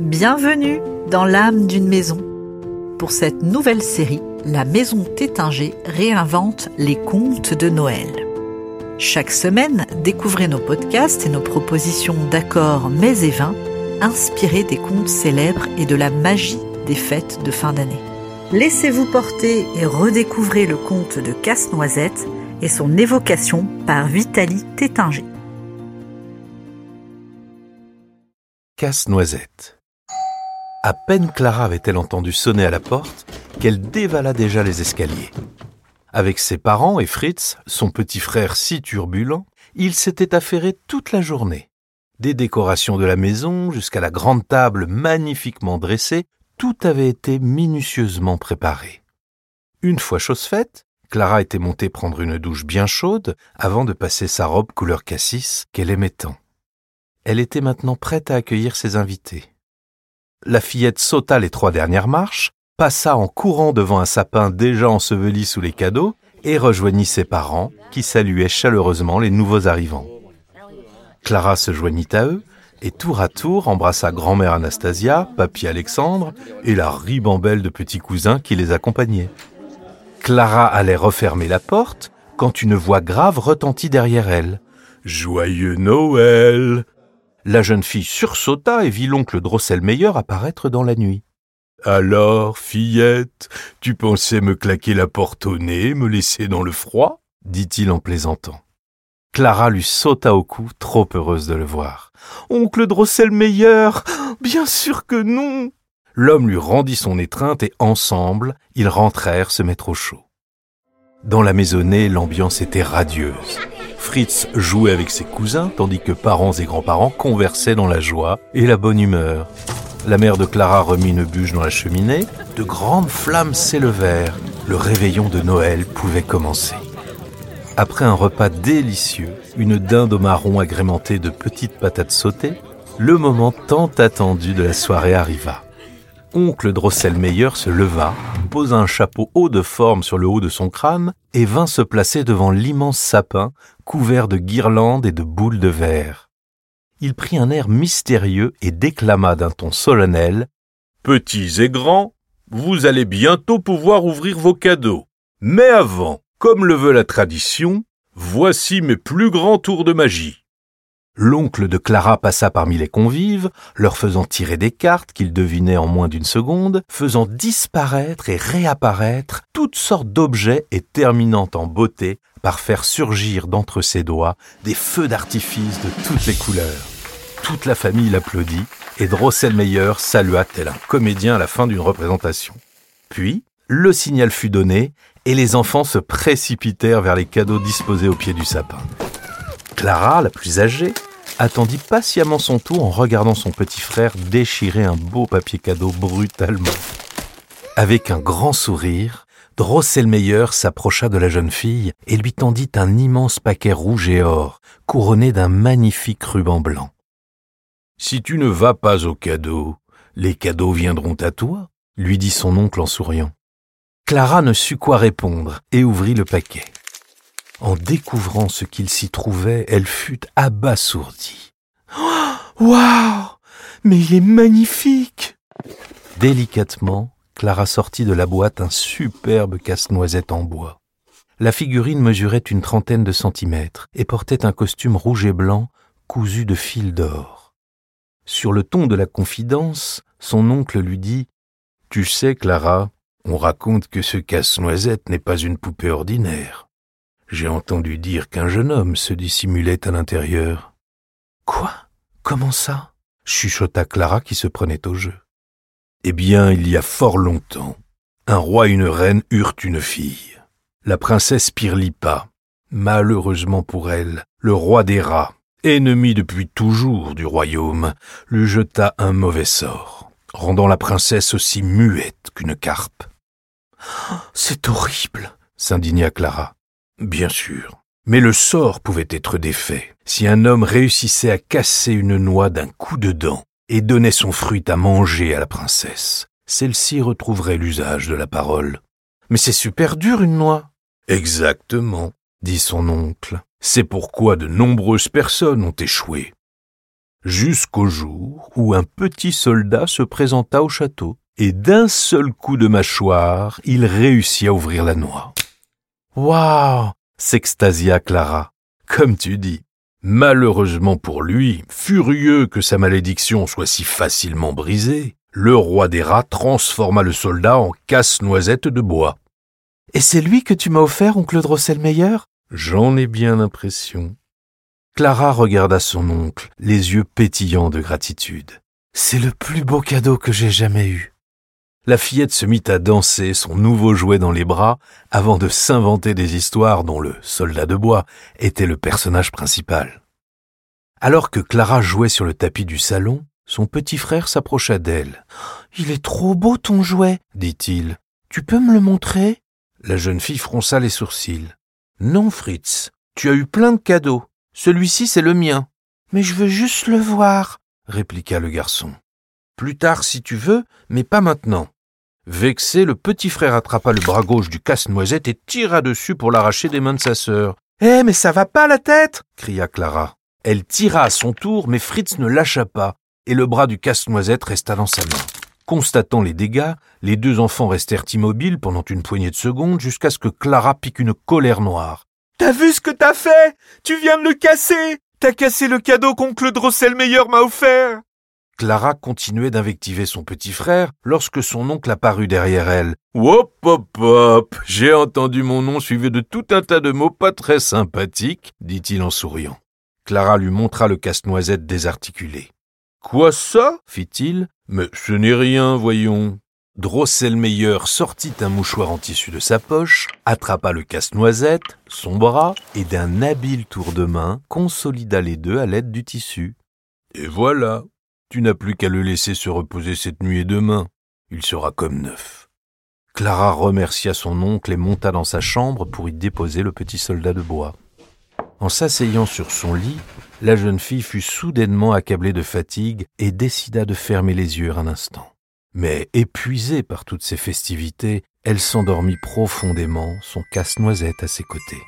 Bienvenue dans l'âme d'une maison. Pour cette nouvelle série, la Maison Tétinger réinvente les contes de Noël. Chaque semaine, découvrez nos podcasts et nos propositions d'accords mets et vins inspirés des contes célèbres et de la magie des fêtes de fin d'année. Laissez-vous porter et redécouvrez le conte de Casse-Noisette et son évocation par Vitaly Tétinger. Casse-Noisette. À peine Clara avait-elle entendu sonner à la porte qu'elle dévala déjà les escaliers. Avec ses parents et Fritz, son petit frère si turbulent, il s'était affairé toute la journée. Des décorations de la maison jusqu'à la grande table magnifiquement dressée, tout avait été minutieusement préparé. Une fois chose faite, Clara était montée prendre une douche bien chaude avant de passer sa robe couleur cassis qu'elle aimait tant. Elle était maintenant prête à accueillir ses invités. La fillette sauta les trois dernières marches, passa en courant devant un sapin déjà enseveli sous les cadeaux et rejoignit ses parents qui saluaient chaleureusement les nouveaux arrivants. Clara se joignit à eux et tour à tour embrassa grand-mère Anastasia, papy Alexandre et la ribambelle de petits cousins qui les accompagnaient. Clara allait refermer la porte quand une voix grave retentit derrière elle. Joyeux Noël La jeune fille sursauta et vit l'oncle Drosselmeyer apparaître dans la nuit. Alors, fillette, tu pensais me claquer la porte au nez, me laisser dans le froid? dit-il en plaisantant. Clara lui sauta au cou, trop heureuse de le voir. Oncle Drosselmeyer Bien sûr que non L'homme lui rendit son étreinte et ensemble, ils rentrèrent se mettre au chaud. Dans la maisonnée, l'ambiance était radieuse. Fritz jouait avec ses cousins, tandis que parents et grands-parents conversaient dans la joie et la bonne humeur. La mère de Clara remit une bûche dans la cheminée, de grandes flammes s'élevèrent. Le réveillon de Noël pouvait commencer. Après un repas délicieux, une dinde au marron agrémentée de petites patates sautées, le moment tant attendu de la soirée arriva. Oncle Drosselmeyer se leva, posa un chapeau haut de forme sur le haut de son crâne et vint se placer devant l'immense sapin couvert de guirlandes et de boules de verre. Il prit un air mystérieux et déclama d'un ton solennel Petits et grands, vous allez bientôt pouvoir ouvrir vos cadeaux. Mais avant, comme le veut la tradition, voici mes plus grands tours de magie. L'oncle de Clara passa parmi les convives, leur faisant tirer des cartes qu'ils devinaient en moins d'une seconde, faisant disparaître et réapparaître toutes sortes d'objets et terminant en beauté par faire surgir d'entre ses doigts des feux d'artifice de toutes les couleurs. Toute la famille l'applaudit et Drosselmeyer salua tel un comédien à la fin d'une représentation. Puis, le signal fut donné et les enfants se précipitèrent vers les cadeaux disposés au pied du sapin. Clara, la plus âgée, attendit patiemment son tour en regardant son petit frère déchirer un beau papier cadeau brutalement. Avec un grand sourire, Drosselmeyer s'approcha de la jeune fille et lui tendit un immense paquet rouge et or, couronné d'un magnifique ruban blanc. Si tu ne vas pas aux cadeaux, les cadeaux viendront à toi, lui dit son oncle en souriant. Clara ne sut quoi répondre et ouvrit le paquet. En découvrant ce qu'il s'y trouvait, elle fut abasourdie. Waouh Mais il est magnifique Délicatement, Clara sortit de la boîte un superbe casse-noisette en bois. La figurine mesurait une trentaine de centimètres et portait un costume rouge et blanc cousu de fils d'or. Sur le ton de la confidence, son oncle lui dit Tu sais, Clara, on raconte que ce casse-noisette n'est pas une poupée ordinaire. J'ai entendu dire qu'un jeune homme se dissimulait à l'intérieur. Quoi? Comment ça? chuchota Clara qui se prenait au jeu. Eh bien, il y a fort longtemps, un roi et une reine eurent une fille. La princesse Pirlipa. Malheureusement pour elle, le roi des rats, ennemi depuis toujours du royaume, lui jeta un mauvais sort, rendant la princesse aussi muette qu'une carpe. C'est horrible, s'indigna Clara. Bien sûr. Mais le sort pouvait être défait si un homme réussissait à casser une noix d'un coup de dent et donnait son fruit à manger à la princesse. Celle-ci retrouverait l'usage de la parole. Mais c'est super dur une noix. Exactement, dit son oncle. C'est pourquoi de nombreuses personnes ont échoué. jusqu'au jour où un petit soldat se présenta au château, et d'un seul coup de mâchoire, il réussit à ouvrir la noix. Waouh s'extasia Clara. Comme tu dis. Malheureusement pour lui, furieux que sa malédiction soit si facilement brisée, le roi des rats transforma le soldat en casse-noisette de bois. Et c'est lui que tu m'as offert, oncle Drosselmeyer? J'en ai bien l'impression. Clara regarda son oncle, les yeux pétillants de gratitude. C'est le plus beau cadeau que j'ai jamais eu. La fillette se mit à danser son nouveau jouet dans les bras avant de s'inventer des histoires dont le soldat de bois était le personnage principal. Alors que Clara jouait sur le tapis du salon, son petit frère s'approcha d'elle. Il est trop beau ton jouet, dit-il. Tu peux me le montrer? La jeune fille fronça les sourcils. Non, Fritz, tu as eu plein de cadeaux. Celui-ci, c'est le mien. Mais je veux juste le voir, répliqua le garçon. Plus tard, si tu veux, mais pas maintenant. Vexé, le petit frère attrapa le bras gauche du casse-noisette et tira dessus pour l'arracher des mains de sa sœur. Eh, mais ça va pas la tête cria Clara. Elle tira à son tour, mais Fritz ne lâcha pas, et le bras du casse-noisette resta dans sa main. Constatant les dégâts, les deux enfants restèrent immobiles pendant une poignée de secondes jusqu'à ce que Clara pique une colère noire. T'as vu ce que t'as fait Tu viens de le casser T'as cassé le cadeau qu'oncle Drosselmeyer m'a offert Clara continuait d'invectiver son petit frère lorsque son oncle apparut derrière elle. Hop hop hop J'ai entendu mon nom suivi de tout un tas de mots pas très sympathiques, dit-il en souriant. Clara lui montra le casse-noisette désarticulé. Quoi ça? fit-il. Mais ce n'est rien, voyons. Drosselmeyer sortit un mouchoir en tissu de sa poche, attrapa le casse-noisette, son bras, et d'un habile tour de main consolida les deux à l'aide du tissu. Et voilà, tu n'as plus qu'à le laisser se reposer cette nuit et demain. Il sera comme neuf. Clara remercia son oncle et monta dans sa chambre pour y déposer le petit soldat de bois. En s'asseyant sur son lit, la jeune fille fut soudainement accablée de fatigue et décida de fermer les yeux un instant. Mais épuisée par toutes ces festivités, elle s'endormit profondément, son casse-noisette à ses côtés.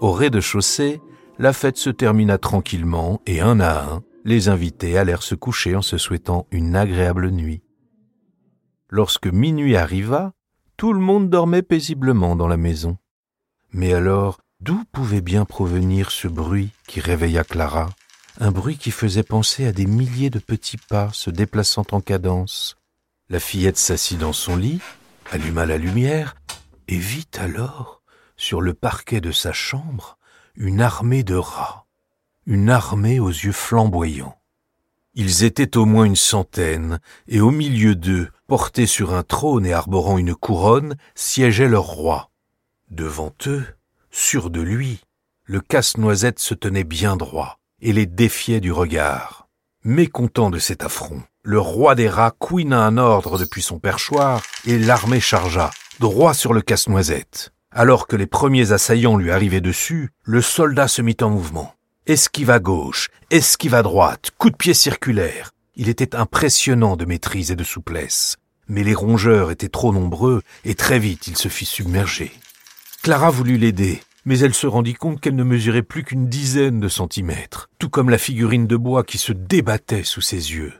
Au rez-de-chaussée, la fête se termina tranquillement et un à un, les invités allèrent se coucher en se souhaitant une agréable nuit. Lorsque minuit arriva, tout le monde dormait paisiblement dans la maison. Mais alors, D'où pouvait bien provenir ce bruit qui réveilla Clara, un bruit qui faisait penser à des milliers de petits pas se déplaçant en cadence. La fillette s'assit dans son lit, alluma la lumière, et vit alors, sur le parquet de sa chambre, une armée de rats, une armée aux yeux flamboyants. Ils étaient au moins une centaine, et au milieu d'eux, portés sur un trône et arborant une couronne, siégeait leur roi. Devant eux, Sûr de lui, le casse-noisette se tenait bien droit et les défiait du regard. Mécontent de cet affront, le roi des rats couina un ordre depuis son perchoir et l'armée chargea, droit sur le casse-noisette. Alors que les premiers assaillants lui arrivaient dessus, le soldat se mit en mouvement. Esquive à gauche, esquive à droite, coup de pied circulaire. Il était impressionnant de maîtrise et de souplesse. Mais les rongeurs étaient trop nombreux et très vite il se fit submerger. Clara voulut l'aider, mais elle se rendit compte qu'elle ne mesurait plus qu'une dizaine de centimètres, tout comme la figurine de bois qui se débattait sous ses yeux.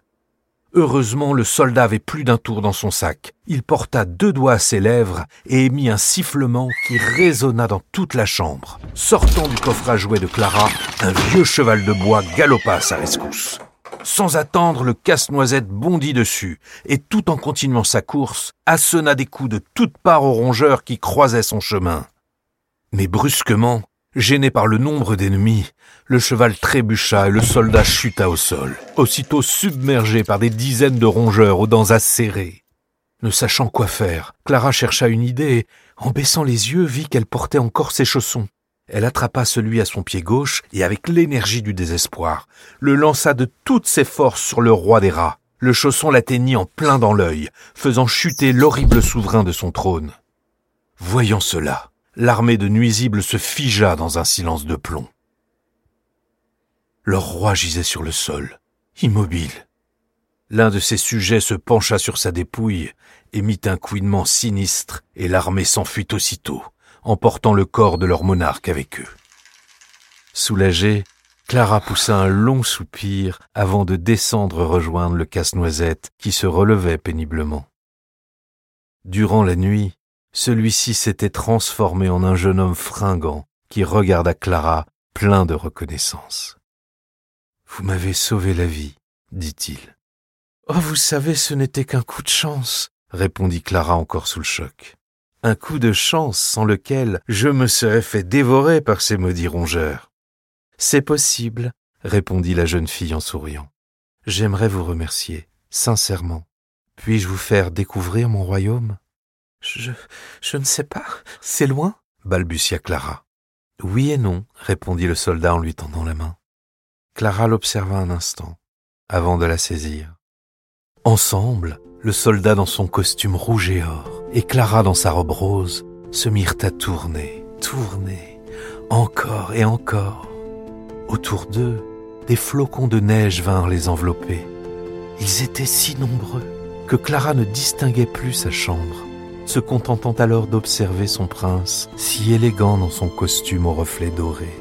Heureusement, le soldat avait plus d'un tour dans son sac. Il porta deux doigts à ses lèvres et émit un sifflement qui résonna dans toute la chambre. Sortant du coffre à jouets de Clara, un vieux cheval de bois galopa à sa rescousse. Sans attendre, le casse-noisette bondit dessus, et tout en continuant sa course, assonna des coups de toutes parts aux rongeurs qui croisaient son chemin. Mais brusquement, gêné par le nombre d'ennemis, le cheval trébucha et le soldat chuta au sol, aussitôt submergé par des dizaines de rongeurs aux dents acérées. Ne sachant quoi faire, Clara chercha une idée et, en baissant les yeux, vit qu'elle portait encore ses chaussons. Elle attrapa celui à son pied gauche et, avec l'énergie du désespoir, le lança de toutes ses forces sur le roi des rats. Le chausson l'atteignit en plein dans l'œil, faisant chuter l'horrible souverain de son trône. Voyant cela, l'armée de nuisibles se figea dans un silence de plomb. Leur roi gisait sur le sol, immobile. L'un de ses sujets se pencha sur sa dépouille, émit un couinement sinistre, et l'armée s'enfuit aussitôt, emportant le corps de leur monarque avec eux. Soulagée, Clara poussa un long soupir avant de descendre rejoindre le casse-noisette qui se relevait péniblement. Durant la nuit, celui-ci s'était transformé en un jeune homme fringant qui regarda Clara plein de reconnaissance. Vous m'avez sauvé la vie, dit-il. Oh, vous savez, ce n'était qu'un coup de chance, répondit Clara encore sous le choc. Un coup de chance sans lequel je me serais fait dévorer par ces maudits rongeurs. C'est possible, répondit la jeune fille en souriant. J'aimerais vous remercier, sincèrement. Puis-je vous faire découvrir mon royaume? Je. ne sais pas. C'est loin? balbutia Clara. Oui et non, répondit le soldat en lui tendant la main. Clara l'observa un instant, avant de la saisir. Ensemble, le soldat dans son costume rouge et or, et Clara dans sa robe rose, se mirent à tourner, tourner, encore et encore. Autour d'eux, des flocons de neige vinrent les envelopper. Ils étaient si nombreux que Clara ne distinguait plus sa chambre, se contentant alors d'observer son prince, si élégant dans son costume au reflets dorés.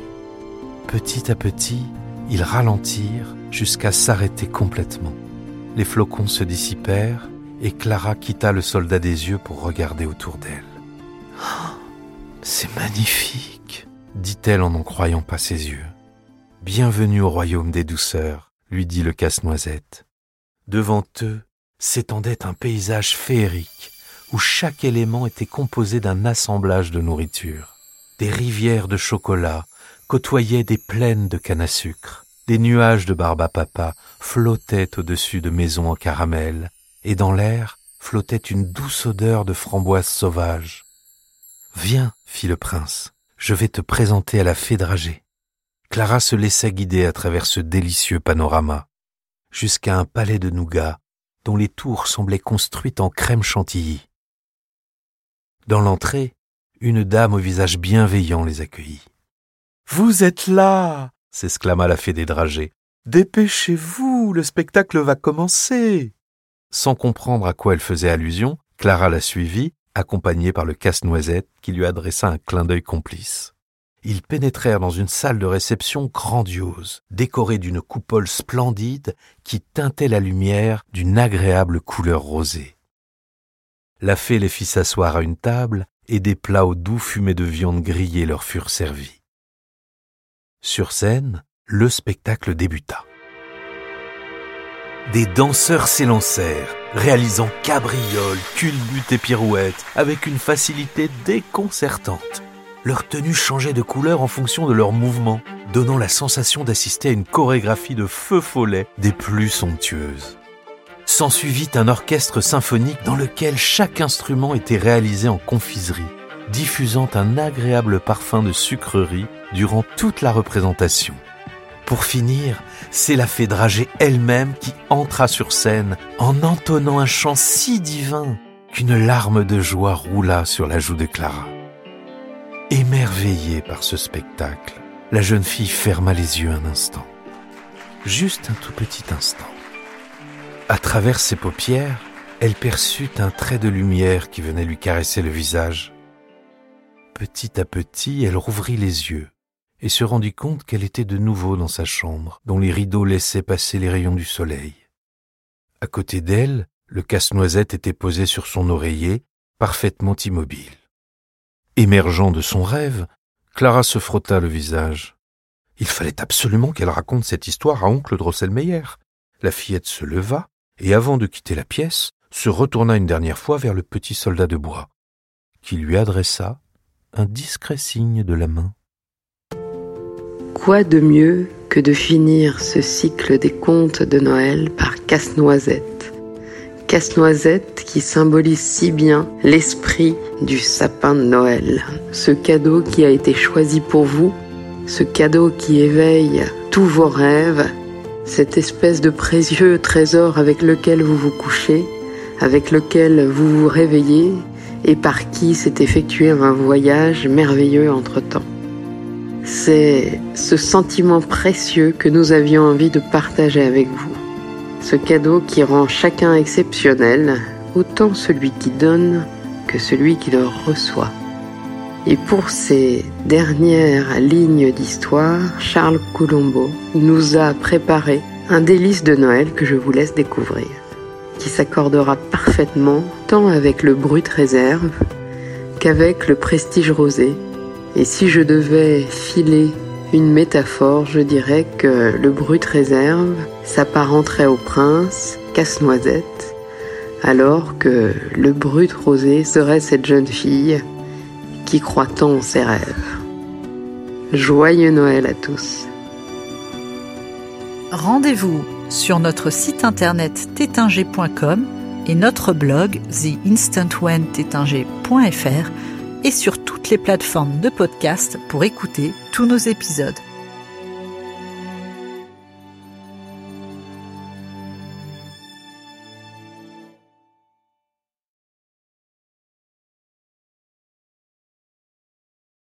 Petit à petit, ils ralentirent jusqu'à s'arrêter complètement. Les flocons se dissipèrent et Clara quitta le soldat des yeux pour regarder autour d'elle. Oh, c'est magnifique, dit-elle en n'en croyant pas ses yeux. Bienvenue au royaume des douceurs, lui dit le casse-noisette. Devant eux s'étendait un paysage féerique où chaque élément était composé d'un assemblage de nourriture. Des rivières de chocolat côtoyaient des plaines de canne à sucre. Des nuages de barbe à papa flottaient au-dessus de maisons en caramel, et dans l'air flottait une douce odeur de framboises sauvages. Viens, fit le prince, je vais te présenter à la fée dragée. Clara se laissa guider à travers ce délicieux panorama, jusqu'à un palais de nougat dont les tours semblaient construites en crème chantilly. Dans l'entrée, une dame au visage bienveillant les accueillit. Vous êtes là s'exclama la fée des dragées. Dépêchez-vous, le spectacle va commencer. Sans comprendre à quoi elle faisait allusion, Clara la suivit, accompagnée par le casse-noisette qui lui adressa un clin d'œil complice ils pénétrèrent dans une salle de réception grandiose, décorée d'une coupole splendide qui teintait la lumière d'une agréable couleur rosée. La fée les fit s'asseoir à une table et des plats au doux fumé de viande grillée leur furent servis. Sur scène, le spectacle débuta. Des danseurs s'élancèrent, réalisant cabrioles, culbutes et pirouettes avec une facilité déconcertante leur tenue changeait de couleur en fonction de leurs mouvements, donnant la sensation d'assister à une chorégraphie de feu follet des plus somptueuses. S'ensuivit un orchestre symphonique dans lequel chaque instrument était réalisé en confiserie, diffusant un agréable parfum de sucrerie durant toute la représentation. Pour finir, c'est la fée dragée elle-même qui entra sur scène en entonnant un chant si divin qu'une larme de joie roula sur la joue de Clara. Émerveillée par ce spectacle, la jeune fille ferma les yeux un instant. Juste un tout petit instant. À travers ses paupières, elle perçut un trait de lumière qui venait lui caresser le visage. Petit à petit, elle rouvrit les yeux et se rendit compte qu'elle était de nouveau dans sa chambre, dont les rideaux laissaient passer les rayons du soleil. À côté d'elle, le casse-noisette était posé sur son oreiller, parfaitement immobile. Émergeant de son rêve, Clara se frotta le visage. Il fallait absolument qu'elle raconte cette histoire à oncle Drosselmeyer. La fillette se leva et, avant de quitter la pièce, se retourna une dernière fois vers le petit soldat de bois, qui lui adressa un discret signe de la main. Quoi de mieux que de finir ce cycle des contes de Noël par Casse-Noisette? Casse-noisette qui symbolise si bien l'esprit du sapin de Noël. Ce cadeau qui a été choisi pour vous, ce cadeau qui éveille tous vos rêves, cette espèce de précieux trésor avec lequel vous vous couchez, avec lequel vous vous réveillez et par qui s'est effectué un voyage merveilleux entre-temps. C'est ce sentiment précieux que nous avions envie de partager avec vous ce cadeau qui rend chacun exceptionnel, autant celui qui donne que celui qui le reçoit. Et pour ces dernières lignes d'histoire, Charles Colombo nous a préparé un délice de Noël que je vous laisse découvrir, qui s'accordera parfaitement tant avec le brut réserve qu'avec le prestige rosé. Et si je devais filer une métaphore, je dirais que le brut réserve s'apparenterait au prince, casse-noisette, alors que le brut rosé serait cette jeune fille qui croit tant en ses rêves. Joyeux Noël à tous. Rendez-vous sur notre site internet tétinger.com et notre blog theinstantwhentétinger.fr et sur toutes les plateformes de podcast pour écouter tous nos épisodes.